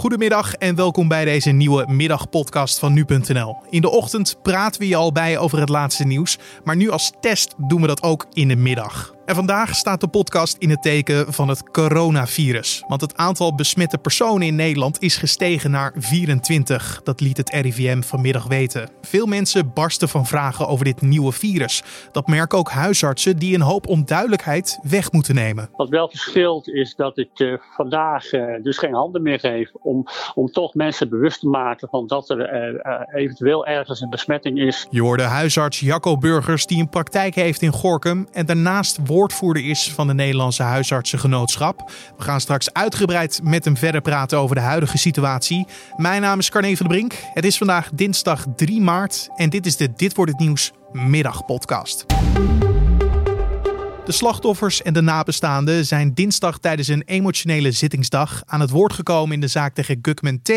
Goedemiddag en welkom bij deze nieuwe middagpodcast van nu.nl. In de ochtend praten we je al bij over het laatste nieuws, maar nu als test doen we dat ook in de middag. En vandaag staat de podcast in het teken van het coronavirus. Want het aantal besmette personen in Nederland is gestegen naar 24. Dat liet het RIVM vanmiddag weten. Veel mensen barsten van vragen over dit nieuwe virus. Dat merken ook huisartsen die een hoop onduidelijkheid weg moeten nemen. Wat wel verschilt is dat ik uh, vandaag uh, dus geen handen meer geef om, om toch mensen bewust te maken van dat er uh, eventueel ergens een besmetting is. Je hoorde huisarts Jacco Burgers die een praktijk heeft in Gorkum en daarnaast woordvoerder is van de Nederlandse Huisartsengenootschap. We gaan straks uitgebreid met hem verder praten over de huidige situatie. Mijn naam is Carne van der Brink. Het is vandaag dinsdag 3 maart en dit is de Dit wordt het nieuws middagpodcast. De slachtoffers en de nabestaanden zijn dinsdag tijdens een emotionele zittingsdag aan het woord gekomen in de zaak tegen Gukman T.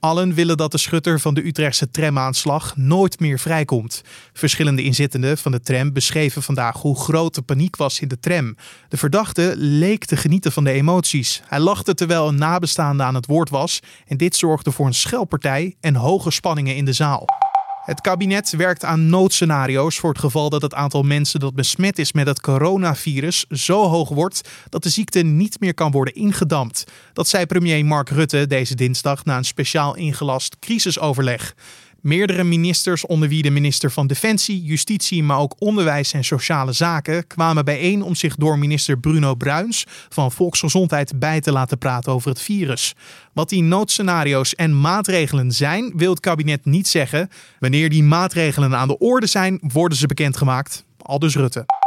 Allen willen dat de schutter van de Utrechtse tramaanslag nooit meer vrijkomt. Verschillende inzittenden van de tram beschreven vandaag hoe groot de paniek was in de tram. De verdachte leek te genieten van de emoties. Hij lachte terwijl een nabestaande aan het woord was en dit zorgde voor een schelpartij en hoge spanningen in de zaal. Het kabinet werkt aan noodscenario's voor het geval dat het aantal mensen dat besmet is met het coronavirus zo hoog wordt dat de ziekte niet meer kan worden ingedampt. Dat zei premier Mark Rutte deze dinsdag na een speciaal ingelast crisisoverleg. Meerdere ministers, onder wie de minister van Defensie, Justitie, maar ook Onderwijs en Sociale Zaken, kwamen bijeen om zich door minister Bruno Bruins van Volksgezondheid bij te laten praten over het virus. Wat die noodscenario's en maatregelen zijn, wil het kabinet niet zeggen. Wanneer die maatregelen aan de orde zijn, worden ze bekendgemaakt. Aldus Rutte.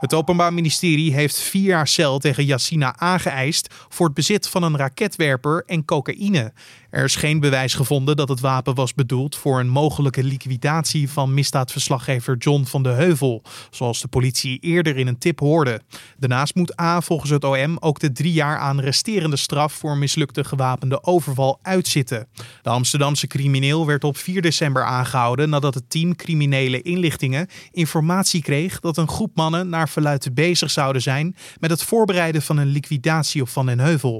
Het Openbaar Ministerie heeft vier jaar cel tegen Yassina aangeëist voor het bezit van een raketwerper en cocaïne. Er is geen bewijs gevonden dat het wapen was bedoeld voor een mogelijke liquidatie van misdaadverslaggever John van de Heuvel, zoals de politie eerder in een tip hoorde. Daarnaast moet A volgens het OM ook de drie jaar aan resterende straf voor mislukte gewapende overval uitzitten. De Amsterdamse crimineel werd op 4 december aangehouden nadat het team criminele inlichtingen informatie kreeg dat een groep mannen naar verluid bezig zouden zijn met het voorbereiden van een liquidatie op Van den Heuvel.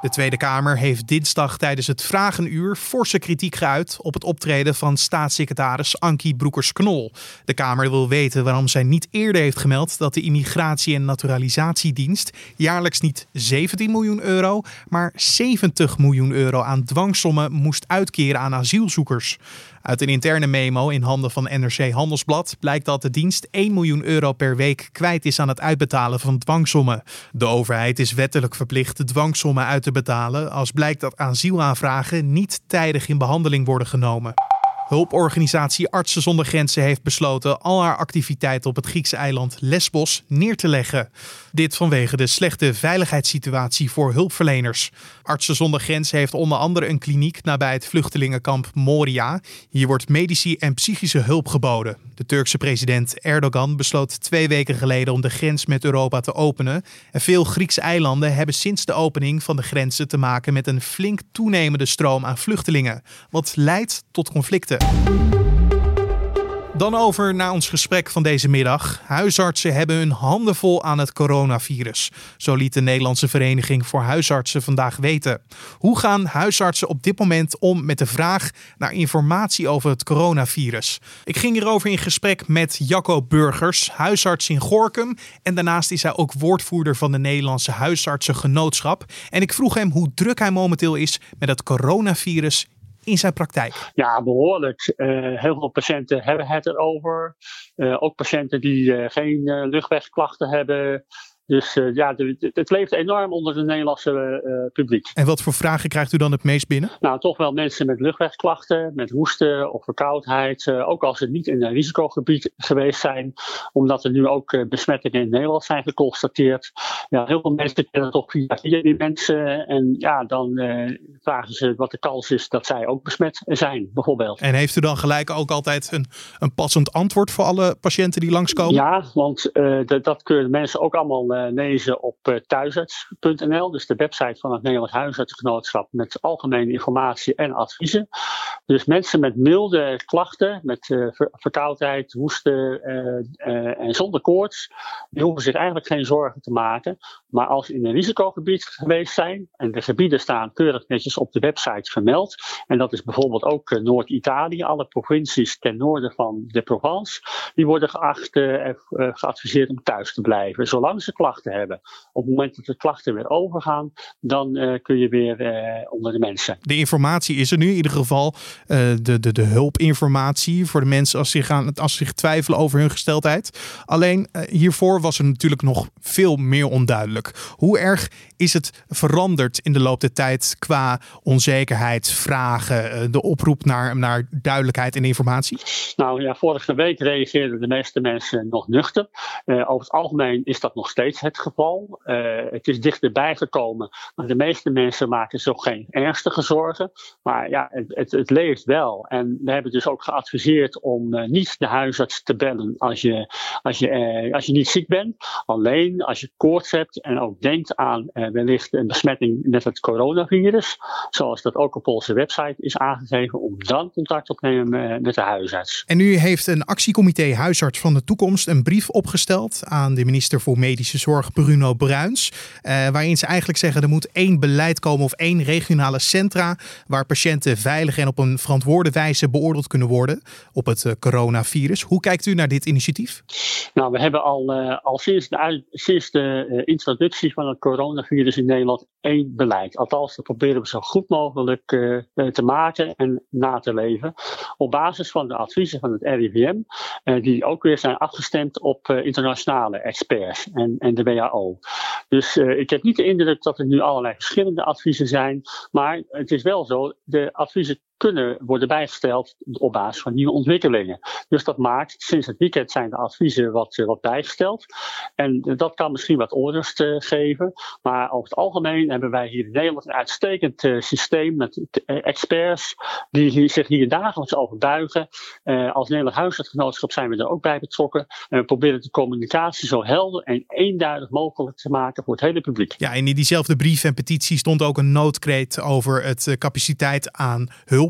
De Tweede Kamer heeft dinsdag tijdens het Vragenuur forse kritiek geuit op het optreden van staatssecretaris Ankie Broekers-Knol. De Kamer wil weten waarom zij niet eerder heeft gemeld dat de Immigratie- en Naturalisatiedienst jaarlijks niet 17 miljoen euro, maar 70 miljoen euro aan dwangsommen moest uitkeren aan asielzoekers. Uit een interne memo in handen van NRC Handelsblad blijkt dat de dienst 1 miljoen euro per week kwijt is aan het uitbetalen van dwangsommen. De overheid is wettelijk verplicht de dwangsommen uit te betalen als blijkt dat asielaanvragen niet tijdig in behandeling worden genomen. Hulporganisatie Artsen zonder Grenzen heeft besloten al haar activiteiten op het Griekse eiland Lesbos neer te leggen. Dit vanwege de slechte veiligheidssituatie voor hulpverleners. Artsen zonder Grenzen heeft onder andere een kliniek nabij het vluchtelingenkamp Moria. Hier wordt medische en psychische hulp geboden. De Turkse president Erdogan besloot twee weken geleden om de grens met Europa te openen. En veel Griekse eilanden hebben sinds de opening van de grenzen te maken met een flink toenemende stroom aan vluchtelingen, wat leidt tot conflicten. Dan over naar ons gesprek van deze middag. Huisartsen hebben hun handen vol aan het coronavirus. Zo liet de Nederlandse Vereniging voor Huisartsen vandaag weten. Hoe gaan huisartsen op dit moment om met de vraag naar informatie over het coronavirus? Ik ging hierover in gesprek met Jacco Burgers, huisarts in Gorkum. En daarnaast is hij ook woordvoerder van de Nederlandse Huisartsengenootschap. En ik vroeg hem hoe druk hij momenteel is met het coronavirus in zijn praktijk? Ja, behoorlijk. Uh, heel veel patiënten hebben het erover. Uh, ook patiënten die uh, geen luchtwegklachten hebben. Dus uh, ja, het leeft enorm onder het Nederlandse uh, publiek. En wat voor vragen krijgt u dan het meest binnen? Nou, toch wel mensen met luchtwegklachten, met hoesten of verkoudheid. Uh, ook als ze niet in een risicogebied geweest zijn, omdat er nu ook besmettingen in Nederland zijn geconstateerd. Ja, heel veel mensen kennen toch via, via die mensen. En ja, dan vragen ze wat de kans is dat zij ook besmet zijn, bijvoorbeeld. En heeft u dan gelijk ook altijd een, een passend antwoord voor alle patiënten die langskomen? Ja, want dat kunnen mensen ook allemaal lezen op thuisarts.nl, dus de website van het Nederlands Huisartsgenootschap met algemene informatie en adviezen. Dus mensen met milde klachten, met uh, verkoudheid, hoesten en zonder koorts, die hoeven zich eigenlijk geen zorgen te maken. Maar als ze in een risicogebied geweest zijn, en de gebieden staan keurig netjes op de website vermeld, en dat is bijvoorbeeld ook Noord-Italië, alle provincies ten noorden van de Provence, die worden geacht, geadviseerd om thuis te blijven, zolang ze klachten hebben. Op het moment dat de klachten weer overgaan, dan kun je weer onder de mensen. De informatie is er nu in ieder geval. Uh, de, de, de hulpinformatie voor de mensen als ze, gaan, als ze zich twijfelen over hun gesteldheid. Alleen hiervoor was er natuurlijk nog veel meer onduidelijk. Hoe erg is het veranderd in de loop der tijd qua onzekerheid, vragen, de oproep naar, naar duidelijkheid en informatie? Nou ja, vorige week reageerden de meeste mensen nog nuchter. over het algemeen is dat nog steeds het geval. het is dichterbij gekomen, maar de meeste mensen maken zich geen ernstige zorgen. Maar ja, het, het, leeft wel. En we hebben dus ook geadviseerd om uh, niet de huisarts te bellen als je, als, je, uh, als je niet ziek bent. Alleen als je koorts hebt en ook denkt aan wellicht een besmetting met het coronavirus. Zoals dat ook op onze website is aangegeven. Om dan contact op te nemen met de huisarts. En nu heeft een actiecomité Huisarts van de Toekomst een brief opgesteld aan de minister voor Medische Zorg Bruno Bruins. waarin ze eigenlijk zeggen er moet één beleid komen of één regionale centra waar patiënten veilig en op een verantwoorde wijze beoordeeld kunnen worden op het eh, coronavirus. Hoe kijkt u naar dit initiatief? Nou, we hebben al, uh, al sinds de, sinds de uh, introductie van het coronavirus in Nederland één beleid. Althans, dat proberen we zo goed mogelijk te maken en na te leven. Op basis van de adviezen van het RIVM, die ook weer zijn afgestemd op internationale experts en, en de WHO. Dus ik heb niet de indruk dat er nu allerlei verschillende adviezen zijn, maar het is wel zo, de adviezen kunnen worden bijgesteld op basis van nieuwe ontwikkelingen. Dus dat maakt, sinds het weekend zijn de adviezen wat, eh, wat bijgesteld. En dat kan misschien wat onrust uh, geven. Maar over het algemeen hebben wij hier in Nederland een uitstekend systeem met experts die zich hier dagelijks over buigen. als Nederland Huisartsgenootschap zijn we er ook bij betrokken. En we proberen de communicatie zo helder en eenduidig mogelijk te maken voor het hele publiek. Ja, en in diezelfde brief en petitie stond ook een noodkreet over het capaciteit aan hulp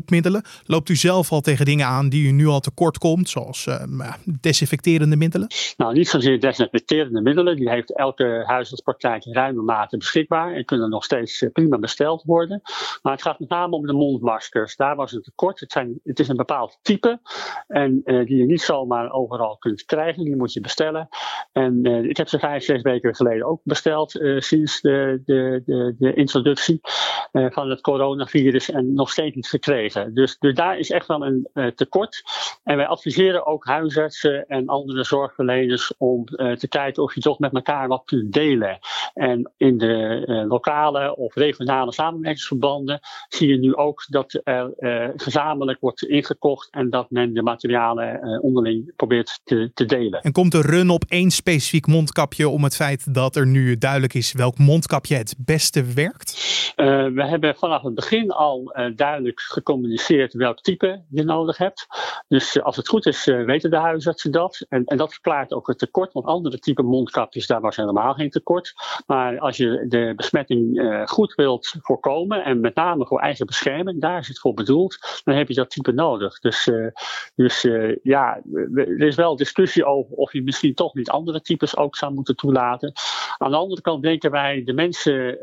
Loopt u zelf al tegen dingen aan die u nu al tekort komt, zoals uh, desinfecterende middelen? Nou, niet zozeer desinfecterende middelen. Die heeft elke huisartspraktijk in ruime mate beschikbaar en kunnen nog steeds eh, prima besteld worden. Maar het gaat met name om de mondmaskers. Daar was een tekort. Het, zijn, het is een bepaald type en uh, die je niet zomaar overal kunt krijgen. Die moet je bestellen. En ik heb ze vijf, zes weken geleden ook besteld sinds de, de, de, de introductie van het coronavirus en nog steeds niet gekregen. Dus, dus daar is echt wel een uh, tekort. En wij adviseren ook huisartsen en andere zorgverleners om uh, te kijken of je toch met elkaar wat kunt delen. En in de uh, lokale of regionale samenwerkingsverbanden zie je nu ook dat er gezamenlijk wordt ingekocht en dat men de materialen onderling probeert te, te delen. En komt er run op één specifiek mondkapje om het feit dat er nu duidelijk is welk mondkapje het beste werkt? We hebben vanaf het begin al duidelijk gecommuniceerd welk type je nodig hebt. Dus eh, als het goed is, weten de huisartsen dat. En, en dat verklaart ook het tekort, want andere type mondkapjes, daar was helemaal geen tekort. Maar als je de besmetting goed wilt voorkomen, en met name voor eigen bescherming, daar is het voor bedoeld, dan heb je dat type nodig. Dus, dus ja, er is wel discussie over of je misschien toch niet andere types ook zou moeten toelaten. Aan de andere kant denken wij, de mensen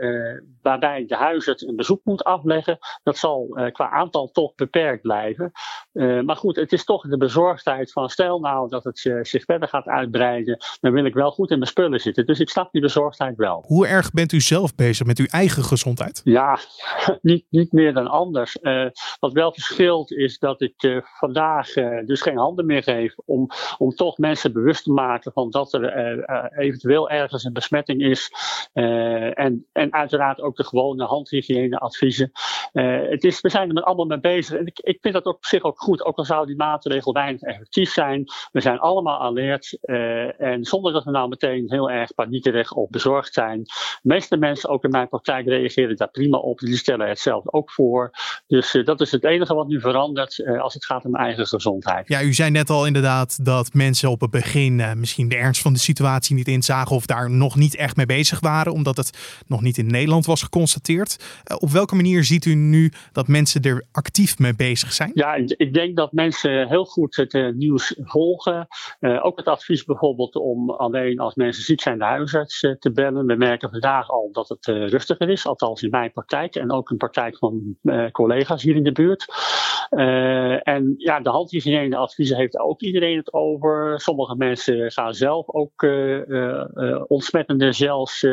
waarbij huisarts een bezoek moet afleggen, dat zal qua aantal toch beperkt blijven. Uh, maar goed, het is toch de bezorgdheid van stel nou dat het uh, zich verder gaat uitbreiden, dan wil ik wel goed in mijn spullen zitten. Dus ik snap die bezorgdheid wel. Hoe erg bent u zelf bezig met uw eigen gezondheid? Ja, niet, niet meer dan anders. Uh, wat wel verschilt is dat ik vandaag dus geen handen meer geef om, om toch mensen bewust te maken van dat er eventueel ergens een besmetting is. en, en uiteraard ook de gewone handhygiëneadviezen. het is, we zijn er allemaal mee bezig. En ik, ik vind dat op zich ook goed, ook al zou die maatregel weinig effectief zijn. We zijn allemaal alert. Uh, en zonder dat we nou meteen heel erg paniekerig of bezorgd zijn. De meeste mensen, ook in mijn praktijk, reageren daar prima op. Die stellen het zelf ook voor. Dus uh, dat is het enige wat nu verandert uh, als het gaat om eigen gezondheid. Ja, u zei net al inderdaad dat mensen op het begin misschien de ernst van de situatie niet inzagen. Of daar nog niet echt mee bezig waren, omdat het nog niet in Nederland was geconstateerd. Op welke manier ziet u nu dat mensen er actief mee bezig zijn? Ja, ik denk dat mensen heel goed het uh, nieuws volgen. Uh, ook het advies bijvoorbeeld om alleen als mensen ziek zijn de huisarts uh, te bellen. We merken vandaag al dat het rustiger is, althans in mijn praktijk en ook in praktijk van collega's hier in de buurt. en ja, de handhygiëne adviezen heeft ook iedereen het over. Sommige mensen gaan zelf ook ontsmettende gels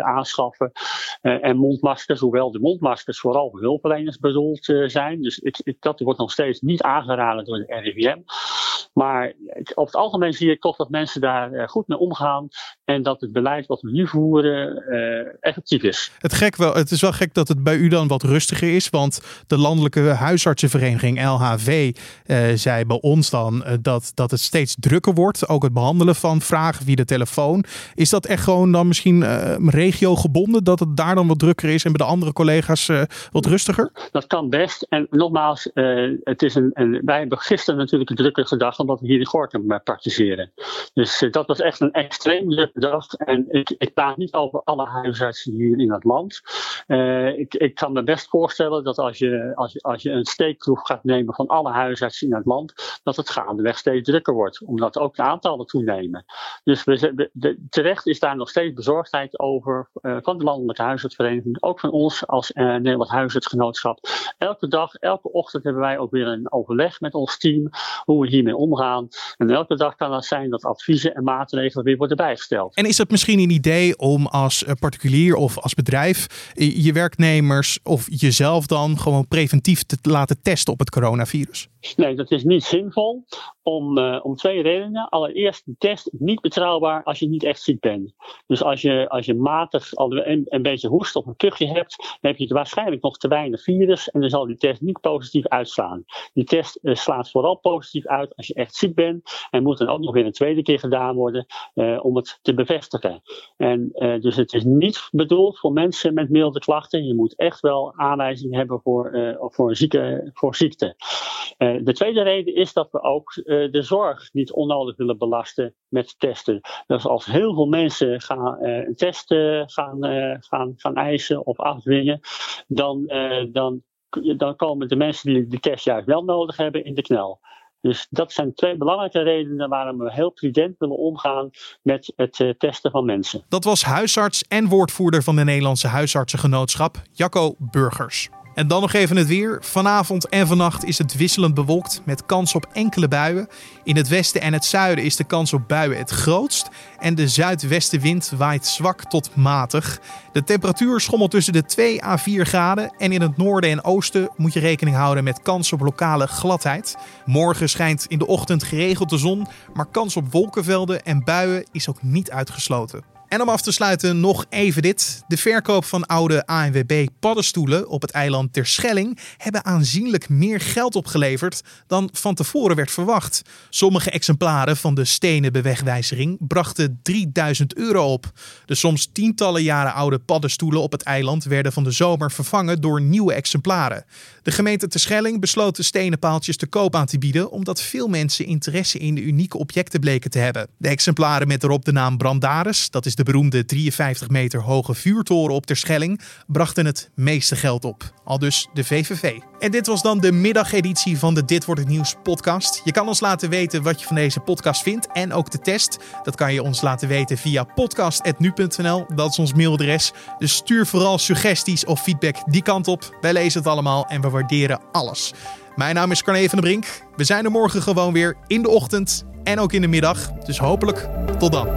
aanschaffen. en mondmaskers, hoewel de mondmaskers vooral voor hulpverleners bedoeld zijn. Dus dat wordt nog steeds niet aangeraden door de RIVM. Maar op het algemeen zie ik toch dat mensen daar eh, goed mee omgaan. En dat het beleid wat we nu voeren uh, effectief is. Het, gek wel, het is wel gek dat het bij u dan wat rustiger is. Want de Landelijke Huisartsenvereniging LHV uh, zei bij ons dan dat, dat het steeds drukker wordt. Ook het behandelen van vragen via de telefoon. Is dat echt gewoon dan misschien regio gebonden? Dat het daar dan wat drukker is en bij de andere collega's wat rustiger? Dat kan best. En nogmaals, het is een, een, wij hebben gisteren natuurlijk een drukke gedag omdat we hier in Gorkum uh, praktiseren. Dus uh, dat was echt een extreem drukke dag. En ik, ik praat niet over alle huisartsen hier in het land. Uh, ik, ik kan me best voorstellen dat als je, als, je, als je een steekproef gaat nemen van alle huisartsen in het land, dat het gaandeweg steeds drukker wordt. Omdat ook de aantallen toenemen. Dus we, terecht is daar nog steeds bezorgdheid over van de Landelijke Huisartsvereniging. Ook van ons als Nederland Huisartsgenootschap. Elke dag, elke ochtend hebben wij ook weer een overleg met ons team. Hoe we hiermee omgaan. En elke dag kan het zijn dat adviezen en maatregelen weer worden bijgesteld. En is het misschien een idee om als eh, particulier of als bedrijf je werknemers of jezelf dan gewoon preventief te laten testen op het coronavirus? Nee, dat is niet zinvol. Om, uh, om twee redenen. Allereerst, de test niet betrouwbaar als je niet echt ziek bent. Dus als je, als je matig een, beetje hoest of een kuchje hebt, dan heb je waarschijnlijk nog te weinig virus en dan zal die test niet positief uitslaan. Die test uh, slaat vooral positief uit als je echt ziek bent en moet dan ook nog weer een tweede keer gedaan worden uh, om het te bevestigen. En dus het is niet bedoeld voor mensen met milde klachten. Je moet echt wel aanwijzing hebben voor, voor, voor ziekte. Uh, de tweede reden is dat we ook uh, de zorg niet onnodig willen belasten met testen. Dus als heel veel mensen gaan, een test gaan, gaan, gaan eisen of afdwingen, dan, dan, dan komen de mensen die de test juist wel nodig hebben in de knel. Dus dat zijn twee belangrijke redenen waarom we heel prudent willen omgaan met het testen van mensen. Dat was huisarts en woordvoerder van de Nederlandse Huisartsengenootschap, Jacco Burgers. En dan nog even het weer. Vanavond en vannacht is het wisselend bewolkt met kans op enkele buien. In het westen en het zuiden is de kans op buien het grootst. En de zuidwestenwind waait zwak tot matig. De temperatuur schommelt tussen de 2 à 4 graden. En in het noorden en oosten moet je rekening houden met kans op lokale gladheid. Morgen schijnt in de ochtend geregeld de zon. Maar kans op wolkenvelden en buien is ook niet uitgesloten. En om af te sluiten nog even dit. De verkoop van oude ANWB paddenstoelen op het eiland Terschelling hebben aanzienlijk meer geld opgeleverd dan van tevoren werd verwacht. Sommige exemplaren van de stenen bewegwijzering brachten 3000 euro op. De soms tientallen jaren oude paddenstoelen op het eiland werden van de zomer vervangen door nieuwe exemplaren. De gemeente Terschelling besloot de stenen paaltjes te koop aan te bieden omdat veel mensen interesse in de unieke objecten bleken te hebben. De exemplaren met erop de naam Brandaris, dat is de beroemde 53 meter hoge vuurtoren op Terschelling brachten het meeste geld op. Al dus de VVV. En dit was dan de middageditie van de Dit Wordt Het Nieuws podcast. Je kan ons laten weten wat je van deze podcast vindt en ook de test. Dat kan je ons laten weten via podcast.nu.nl. Dat is ons mailadres. Dus stuur vooral suggesties of feedback die kant op. Wij lezen het allemaal en we waarderen alles. Mijn naam is Carne van der Brink. We zijn er morgen gewoon weer in de ochtend en ook in de middag. Dus hopelijk tot dan.